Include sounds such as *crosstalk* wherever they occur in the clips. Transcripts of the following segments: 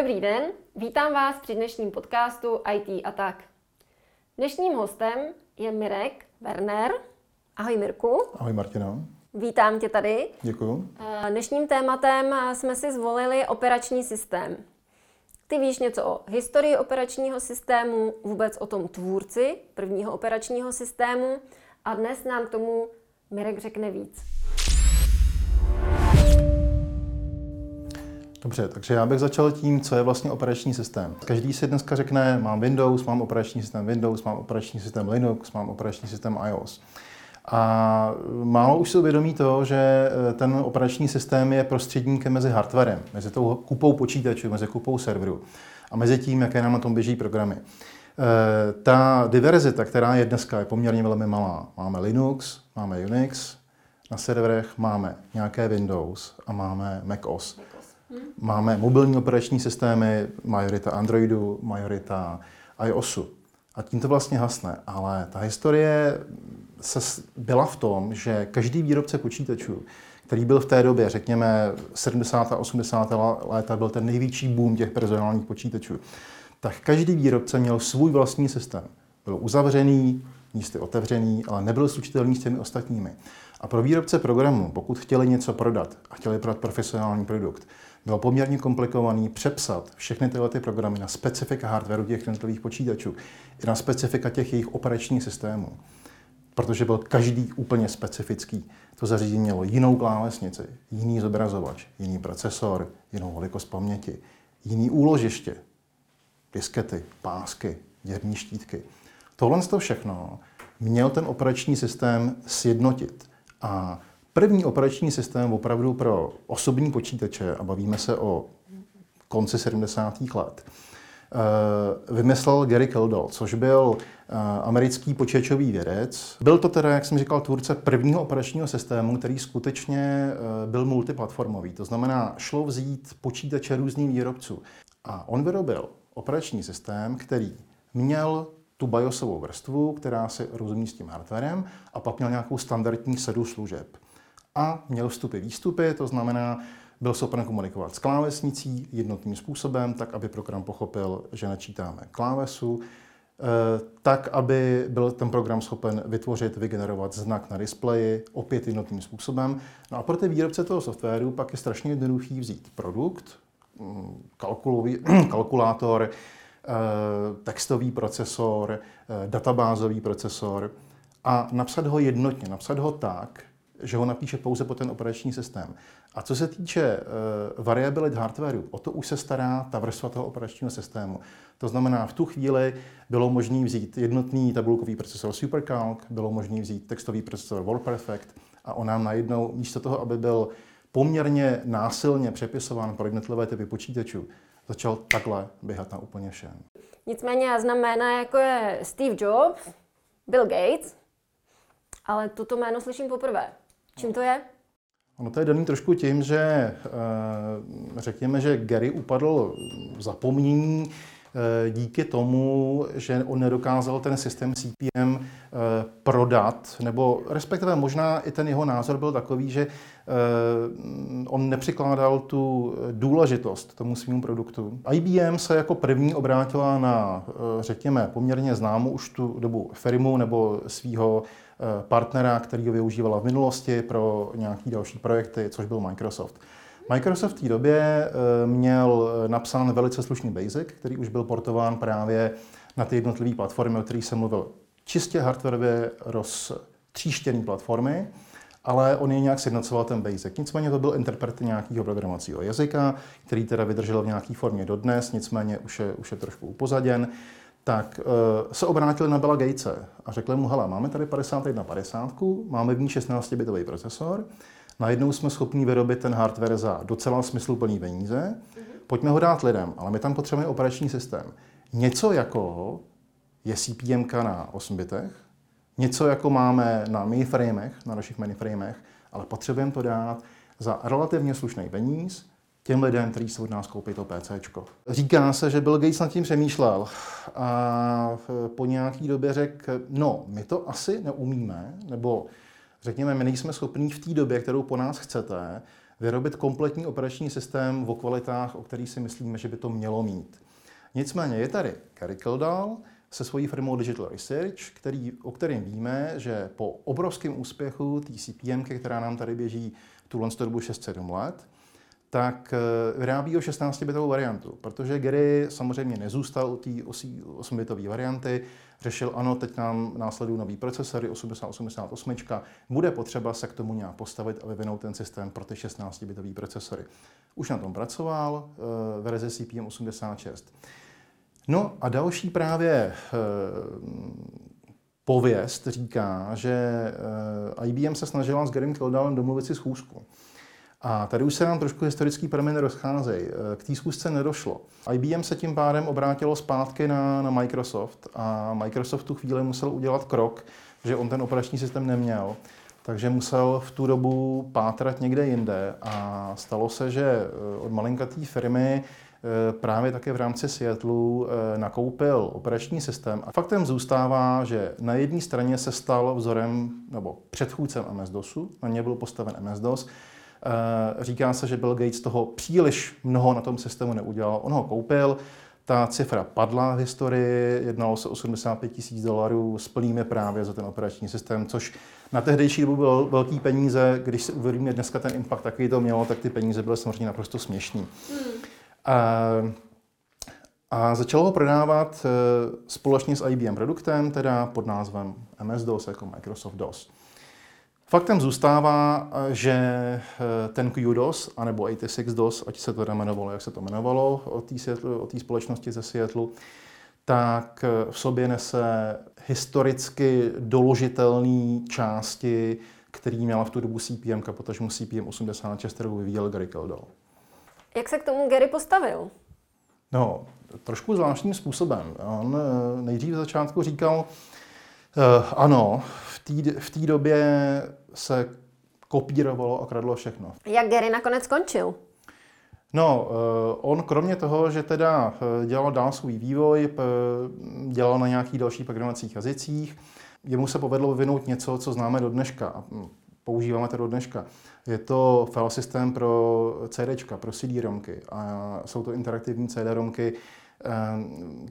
Dobrý den, vítám vás při dnešním podcastu IT a tak. Dnešním hostem je Mirek Werner. Ahoj Mirku. Ahoj Martina. Vítám tě tady. Děkuju. Dnešním tématem jsme si zvolili operační systém. Ty víš něco o historii operačního systému, vůbec o tom tvůrci prvního operačního systému a dnes nám k tomu Mirek řekne víc. Dobře, takže já bych začal tím, co je vlastně operační systém. Každý si dneska řekne, mám Windows, mám operační systém Windows, mám operační systém Linux, mám operační systém iOS. A málo už si uvědomí to, že eh, ten operační systém je prostředníkem mezi hardwarem, mezi tou kupou počítačů, mezi kupou serverů a mezi tím, jaké nám na tom běží programy. Eh, ta diverzita, která je dneska, je poměrně velmi malá. Máme Linux, máme Unix, na serverech máme nějaké Windows a máme macOS. Máme mobilní operační systémy, majorita Androidu, majorita iOSu. A tím to vlastně hasne. Ale ta historie se byla v tom, že každý výrobce počítačů, který byl v té době, řekněme 70. a 80. léta, byl ten největší boom těch personálních počítačů, tak každý výrobce měl svůj vlastní systém. Byl uzavřený, místy otevřený, ale nebyl slučitelný s těmi ostatními. A pro výrobce programu, pokud chtěli něco prodat a chtěli prodat profesionální produkt, bylo poměrně komplikovaný přepsat všechny tyhle ty programy na specifika hardwareu těch jednotlivých počítačů i na specifika těch jejich operačních systémů. Protože byl každý úplně specifický. To zařízení mělo jinou klávesnici, jiný zobrazovač, jiný procesor, jinou velikost paměti, jiný úložiště, diskety, pásky, děrní štítky. Tohle to všechno měl ten operační systém sjednotit. A První operační systém opravdu pro osobní počítače, a bavíme se o konci 70. let, eh, vymyslel Gary Kildall, což byl eh, americký počítačový vědec. Byl to teda, jak jsem říkal, tvůrce prvního operačního systému, který skutečně eh, byl multiplatformový. To znamená, šlo vzít počítače různých výrobců. A on vyrobil operační systém, který měl tu BIOSovou vrstvu, která se rozumí s tím hardwarem, a pak měl nějakou standardní sadu služeb a měl vstupy výstupy, to znamená, byl schopen komunikovat s klávesnicí jednotným způsobem, tak aby program pochopil, že načítáme klávesu, eh, tak, aby byl ten program schopen vytvořit, vygenerovat znak na displeji opět jednotným způsobem. No a pro ty výrobce toho softwaru pak je strašně jednoduchý vzít produkt, mm, *clears throat* kalkulátor, eh, textový procesor, eh, databázový procesor a napsat ho jednotně, napsat ho tak, že ho napíše pouze po ten operační systém. A co se týče uh, variabilit hardwareu, o to už se stará ta vrstva toho operačního systému. To znamená, v tu chvíli bylo možné vzít jednotný tabulkový procesor SuperCalc, bylo možné vzít textový procesor WordPerfect a on nám najednou, místo toho, aby byl poměrně násilně přepisován pro jednotlivé typy počítačů, začal takhle běhat na úplně všem. Nicméně já znám jména jako je Steve Jobs, Bill Gates, ale toto jméno slyším poprvé. Čím to je? Ono to je daný trošku tím, že eh, řekněme, že Gary upadl v zapomnění díky tomu, že on nedokázal ten systém CPM eh, prodat, nebo respektive možná i ten jeho názor byl takový, že on nepřikládal tu důležitost tomu svým produktu. IBM se jako první obrátila na, řekněme, poměrně známou už tu dobu firmu nebo svého Eh, partnera, který ho využívala v minulosti pro nějaké další projekty, což byl Microsoft. Microsoft v té době eh, měl napsán velice slušný Basic, který už byl portován právě na ty jednotlivé platformy, o kterých jsem mluvil. Čistě hardwarově roztříštěný platformy, ale on je nějak sjednocoval ten Basic. Nicméně to byl interpret nějakého programovacího jazyka, který teda vydržel v nějaké formě dodnes, nicméně už je, už je trošku upozaděn tak uh, se obrátili na Bella Gatese a řekli mu, hele, máme tady 51 50, máme v ní 16-bitový procesor, najednou jsme schopni vyrobit ten hardware za docela smysluplný peníze, pojďme ho dát lidem, ale my tam potřebujeme operační systém. Něco jako je CPM na 8 bitech, něco jako máme na mainframech, na našich mainframech, ale potřebujeme to dát za relativně slušný peníz, těm lidem, kteří si od nás koupí to PC. Říká se, že Bill Gates nad tím přemýšlel a po nějaký době řekl, no, my to asi neumíme, nebo řekněme, my nejsme schopní v té době, kterou po nás chcete, vyrobit kompletní operační systém o kvalitách, o kterých si myslíme, že by to mělo mít. Nicméně je tady Gary Kildall se svojí firmou Digital Research, který, o kterém víme, že po obrovském úspěchu té CPM, která nám tady běží tuhle dobu 6-7 let, tak eh, vyrábí o 16-bitovou variantu, protože Gary samozřejmě nezůstal u té 8-bitové varianty, řešil, ano, teď nám následují nový procesory, 8088, bude potřeba se k tomu nějak postavit a vyvinout ten systém pro ty 16-bitové procesory. Už na tom pracoval, eh, verze CPM 86. No a další právě eh, pověst říká, že IBM se snažila s Garym Kildallem domluvit si schůzku. A tady už se nám trošku historický prameny rozcházejí. Eh, k té zkusce nedošlo. IBM se tím pádem obrátilo zpátky na, na Microsoft a Microsoft tu chvíli musel udělat krok, že on ten operační systém neměl, takže musel v tu dobu pátrat někde jinde a stalo se, že eh, od malinkaté firmy eh, právě také v rámci Seattle nakoupil operační systém. A faktem zůstává, že na jedné straně se stal vzorem nebo předchůdcem MS-DOSu, na ně byl postaven MS-DOS, říká se, že Bill Gates toho příliš mnoho na tom systému neudělal. On ho koupil, ta cifra padla v historii, jednalo se o 85 tisíc dolarů s plnými právě za ten operační systém, což na tehdejší dobu byl velký peníze. Když si uvědomíme dneska ten impact, jaký to mělo, tak ty peníze byly samozřejmě naprosto směšný. Hmm. A, a začalo ho prodávat eh, společně s IBM produktem, teda pod názvem MS-DOS jako Microsoft DOS. Faktem zůstává, že eh, ten QDOS, anebo 86DOS, ať se to jmenovalo, jak se to jmenovalo o té společnosti ze Seattle, tak eh, v sobě nese historicky doložitelné části, který měla v tu dobu CPM, potažmu CPM 86, kterou vyvíjel Gary Keldall. Jak se k tomu Gary postavil? No, trošku zvláštním způsobem. On eh, nejdřív v začátku říkal, uh, ano, v té době se kopírovalo a kradlo všechno. Jak Gary nakonec skončil? No, eh, on kromě toho, že teda eh, dělal dál svůj vývoj, dělal na nějakých dalších programovacích jazycích, jemu se povedlo vyvinout něco, co známe do dneška a hm, používáme to do dneška. Je to file systém pro CD, pro CD-romky a jsou to interaktivní CD-romky, Eh,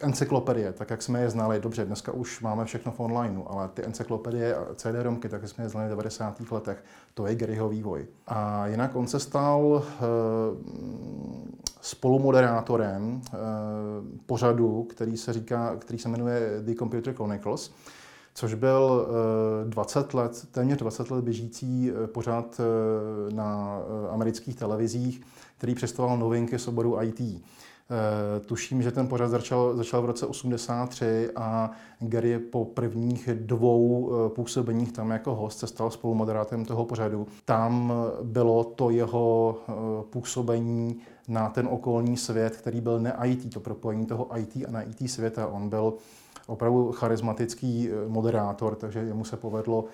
encyklopedie, tak jak jsme je znali, dobře, dneska už máme všechno v onlineu, ale ty encyklopedie a CD-romky, tak jak jsme je znali v 90. letech, to je Garyho vývoj. A jinak on se stal eh, spolumoderátorem eh, pořadu, který se, říká, který se jmenuje The Computer Chronicles, což byl 20 let, téměř 20 let běžící pořad na amerických televizích, který představoval novinky z oboru IT. Eh, tuším, že ten pořad začal, začal v roce 83 a Gary po prvních dvou eh, působeních tam jako host se stal spolumoderátem toho pořadu. Tam bylo to jeho eh, působení na ten okolní svět, který byl ne IT, to propojení toho IT a na IT světa. On byl opravdu charismatický moderátor, takže jemu se povedlo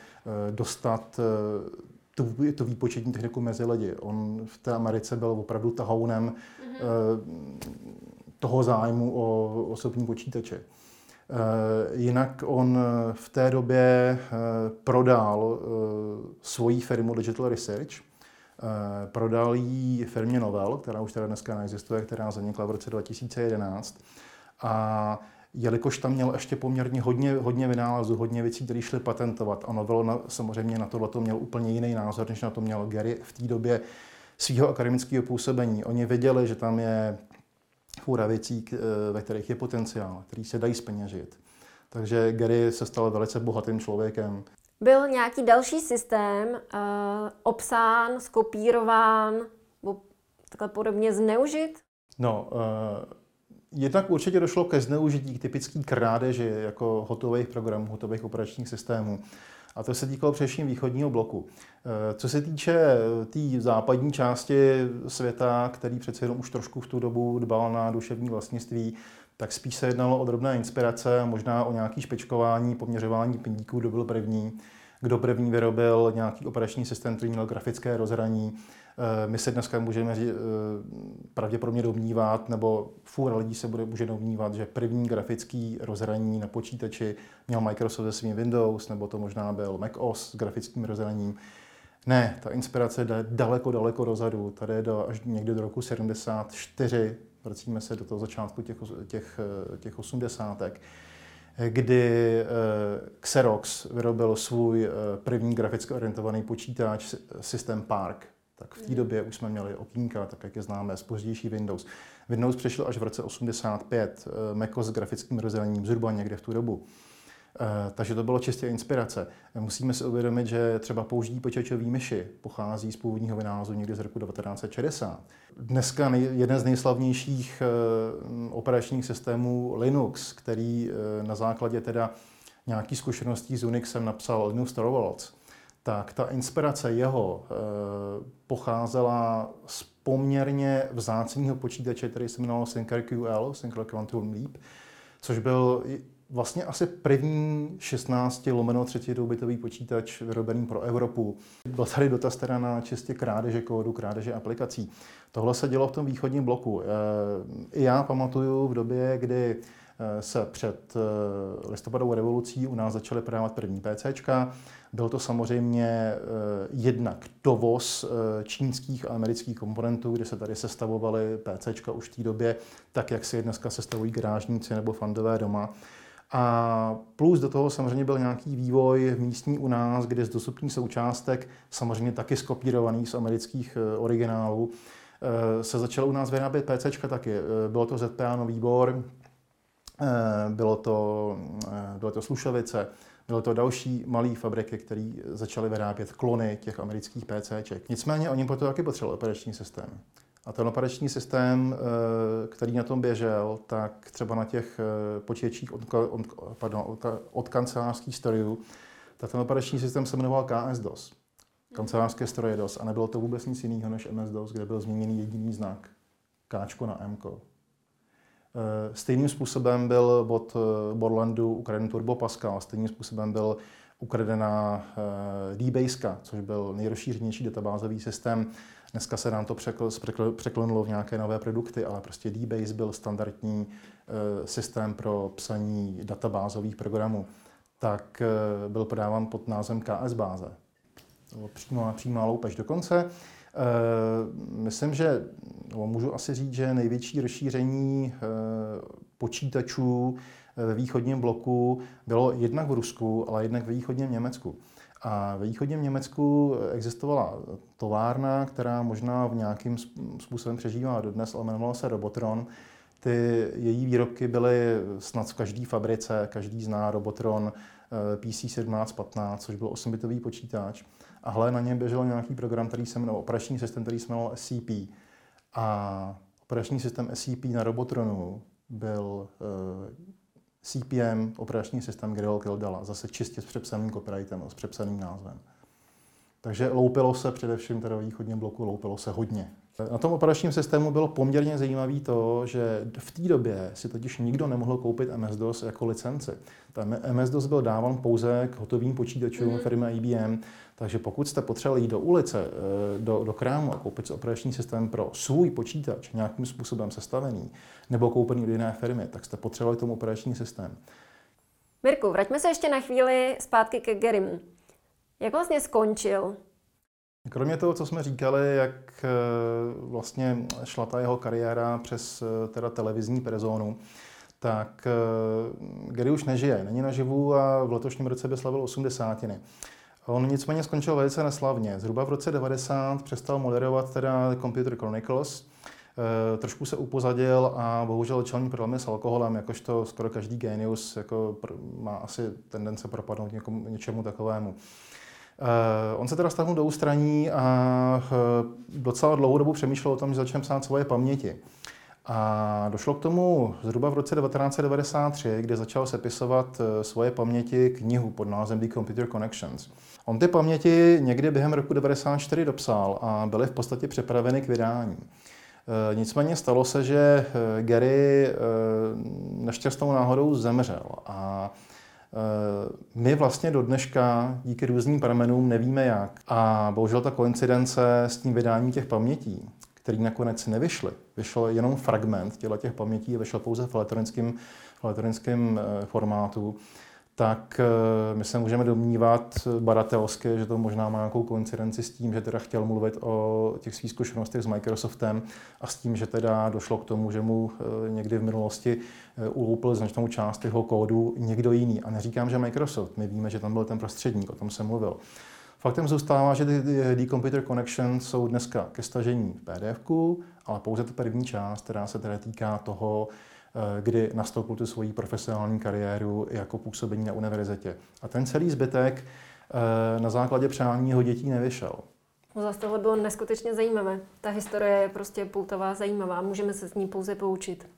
dostat tu, tu výpočetní techniku mezi lidi. On v té Americe byl opravdu tahounem mm-hmm. toho zájmu o osobní počítače. Eh, jinak on v té době eh, prodal svoji firmu Digital Research, prodal ji firmě Novel, která už teda dneska neexistuje, která zanikla v roce 2011. A jelikož tam měl ještě poměrně hodně, hodně vynálezů, hodně věcí, které šly patentovat. A Novel na, samozřejmě na tohle měl úplně jiný názor, než na to měl Gary v té době svého akademického působení. Oni věděli, že tam je fůra věcí, ve kterých je potenciál, který se dají speněžit. Takže Gary se stal velice bohatým člověkem. Byl nějaký další systém uh, obsán, skopírován, nebo takhle podobně zneužit? No, uh, Jednak určitě došlo ke zneužití typický krádeži jako hotových programů, hotových operačních systémů. A to se týkalo především východního bloku. Eh, co se týče té tý západní části světa, který přece jenom už trošku v tu dobu dbal na duševní vlastnictví, tak spíš se jednalo o drobné inspirace, možná o nějaké špičkování, poměřování pindíků, kdo byl první, kdo první vyrobil nějaký operační systém, který měl grafické rozhraní, Eh, my se dneska můžeme eh, pravděpodobně domnívat, nebo fůra lidí se bude, může domnívat, že první grafický rozhraní na počítači měl Microsoft se svým Windows, nebo to možná byl Mac OS s grafickým rozhraním. Ne, ta inspirace jde daleko, daleko dozadu. Tady je do, až někdy do roku 74, vracíme se do toho začátku těch, těch, těch osmdesátek, kdy eh, Xerox vyrobil svůj eh, první graficky orientovaný počítač, systém Park. Tak v té mhm. době už jsme měli okýnka, tak jak je známe, z pozdější Windows. Windows přišel až v roce 85, eh, MacOS s grafickým rozdělením zhruba někde v tu dobu. Eh, takže to bylo čistě inspirace. Musíme si uvědomit, že třeba použití počítačové myši pochází z původního vynálezu někdy z roku 1960. Dneska jeden z nejslavnějších eh, operačních systémů Linux, který na základě teda nějaký zkušeností s Unixem napsal Linux Torvalds, tak ta inspirace jeho pocházela z poměrně vzácného počítače, který se jmenoval Syncar QL, Syncar Quantum Leap, což byl vlastně asi první 16 lomeno 32 bitový počítač vyrobený pro Evropu. Byl tady dotaz teda na čistě krádeže kódu, krádeže aplikací. Tohle se dělo v tom východním bloku. I já pamatuju v době, kdy Eh, se před eh, listopadovou revolucí u nás začaly prodávat první PCčka. Byl to samozřejmě eh, jednak dovoz čínských a amerických komponentů, kde se tady sestavovaly PCčka už v té době, tak jak si dneska sestavují garážníci nebo fandové doma. A plus do toho samozřejmě byl nějaký vývoj místní u nás, kde z dostupných součástek, samozřejmě taky skopírovaný z amerických originálů, se začalo u nás vyrábět PCčka taky. Bylo to ZPA Nový výbor, Eh, bylo to, eh, bylo to Slušovice, bylo to další malé fabriky, které začaly vyrábět klony těch amerických PCček. Nicméně oni proto taky potřebovali operační systém. A ten operační systém, eh, který na tom běžel, tak třeba na těch počítačích od, od, pardon, od, od kancelářských strojů, tak ten operační systém se jmenoval KS-DOS. Kancelářské stroje DOS. A nebylo to vůbec nic jiného než MS-DOS, kde byl změněný jediný znak. Káčko na M. Eh, stejným způsobem byl od eh, Borlandu ukraden Turbo Pascal, stejným způsobem byl ukradená eh, DBase, což byl nejrozšířenější databázový systém. Dneska se nám to překlonulo v nějaké nové produkty, ale prostě DBase byl standardní systém pro psaní databázových programů. Tak byl podáván pod názvem KS báze. Přímá, přímá loupež do konce. Eh, myslím, že můžu asi říct, že největší rozšíření eh, počítačů eh, ve východním bloku bylo jednak v Rusku, ale jednak ve východním Německu. A ve východním Německu existovala továrna, která možná v nějakým způsobem přežívá dodnes, ale jmenovala se Robotron. Ty její výrobky byly snad v každé fabrice, každý zná Robotron PC 1715, což byl 8-bitový počítač a hle, na něm běžel nějaký program, který se jmenoval, operační systém, který se jmenoval SCP. A operační systém SCP na Robotronu byl uh, eh, CPM, operační systém Grill Kildala, zase čistě s přepsaným copyrightem, s přepsaným názvem. Takže loupilo se především teda východním bloku, loupilo se hodně. Na tom operačním systému bylo poměrně zajímavé to, že v té době si totiž nikdo nemohl koupit MS-DOS jako licenci. Ten MS-DOS byl dáván pouze k hotovým počítačům mm. firmy IBM, takže pokud jste potřebovali jít do ulice, eh, do, do krámu a koupit si operační systém pro svůj počítač nějakým způsobem sestavený nebo koupený od jiné firmy, tak jste potřebovali tomu operační systém. Mirku, vraťme se ještě na chvíli zpátky ke Gerimu. Jak vlastně skončil? Kromě toho, co jsme říkali, jak eh, vlastně šla ta jeho kariéra přes eh, teda televizní personu, tak Gary už nežije, není naživu a v letošním roce by slavil osmdesátiny. On nicméně skončil velice neslavně. Zhruba v roce 90 přestal moderovat teda Computer Chronicles, trošku se upozadil a bohužel čelní problémy s alkoholem, jakožto skoro každý genius jako má asi tendence propadnout něčemu takovému. E, on se teda stáhnul do ústraní a e, docela dlouhou dobu přemýšlel o tom, že začne psát svoje paměti. A došlo k tomu zhruba v roce 1993, kdy začal sepisovat svoje paměti knihu pod názvem The Computer Connections. On ty paměti někdy během roku 1994 dopsal a byly v podstatě připraveny k vydání. Nicméně stalo se, že Gary nešťastnou náhodou zemřel a my vlastně do dneška díky různým pramenům nevíme jak. A bohužel ta koincidence s tím vydáním těch pamětí, který nakonec nevyšly, vyšel jenom fragment těchto těch pamětí vyšel pouze v elektronickém, v elektronickém formátu, tak eh, my se můžeme domnívat badatelsky, že to možná má nějakou koincidenci s tím, že teda chtěl mluvit o těch svých zkušenostech s Microsoftem a s tím, že teda došlo k tomu, že mu eh, někdy v minulosti eh, uloupil značnou část jeho kódu někdo jiný. A neříkám, že Microsoft, my víme, že tam byl ten prostředník, o tom jsem mluvil. Faktem zůstává, že ty D-Computer Connection jsou dneska ke stažení v pdf ale pouze ta první část, která se teda týká toho, kdy nastoupil tu svoji profesionální kariéru jako působení na univerzitě. A ten celý zbytek eh, na základě přání jeho dětí nevyšel. No zase tohle bylo neskutečně zajímavé. Ta historie je prostě poutová, zajímavá, můžeme se s ní pouze poučit.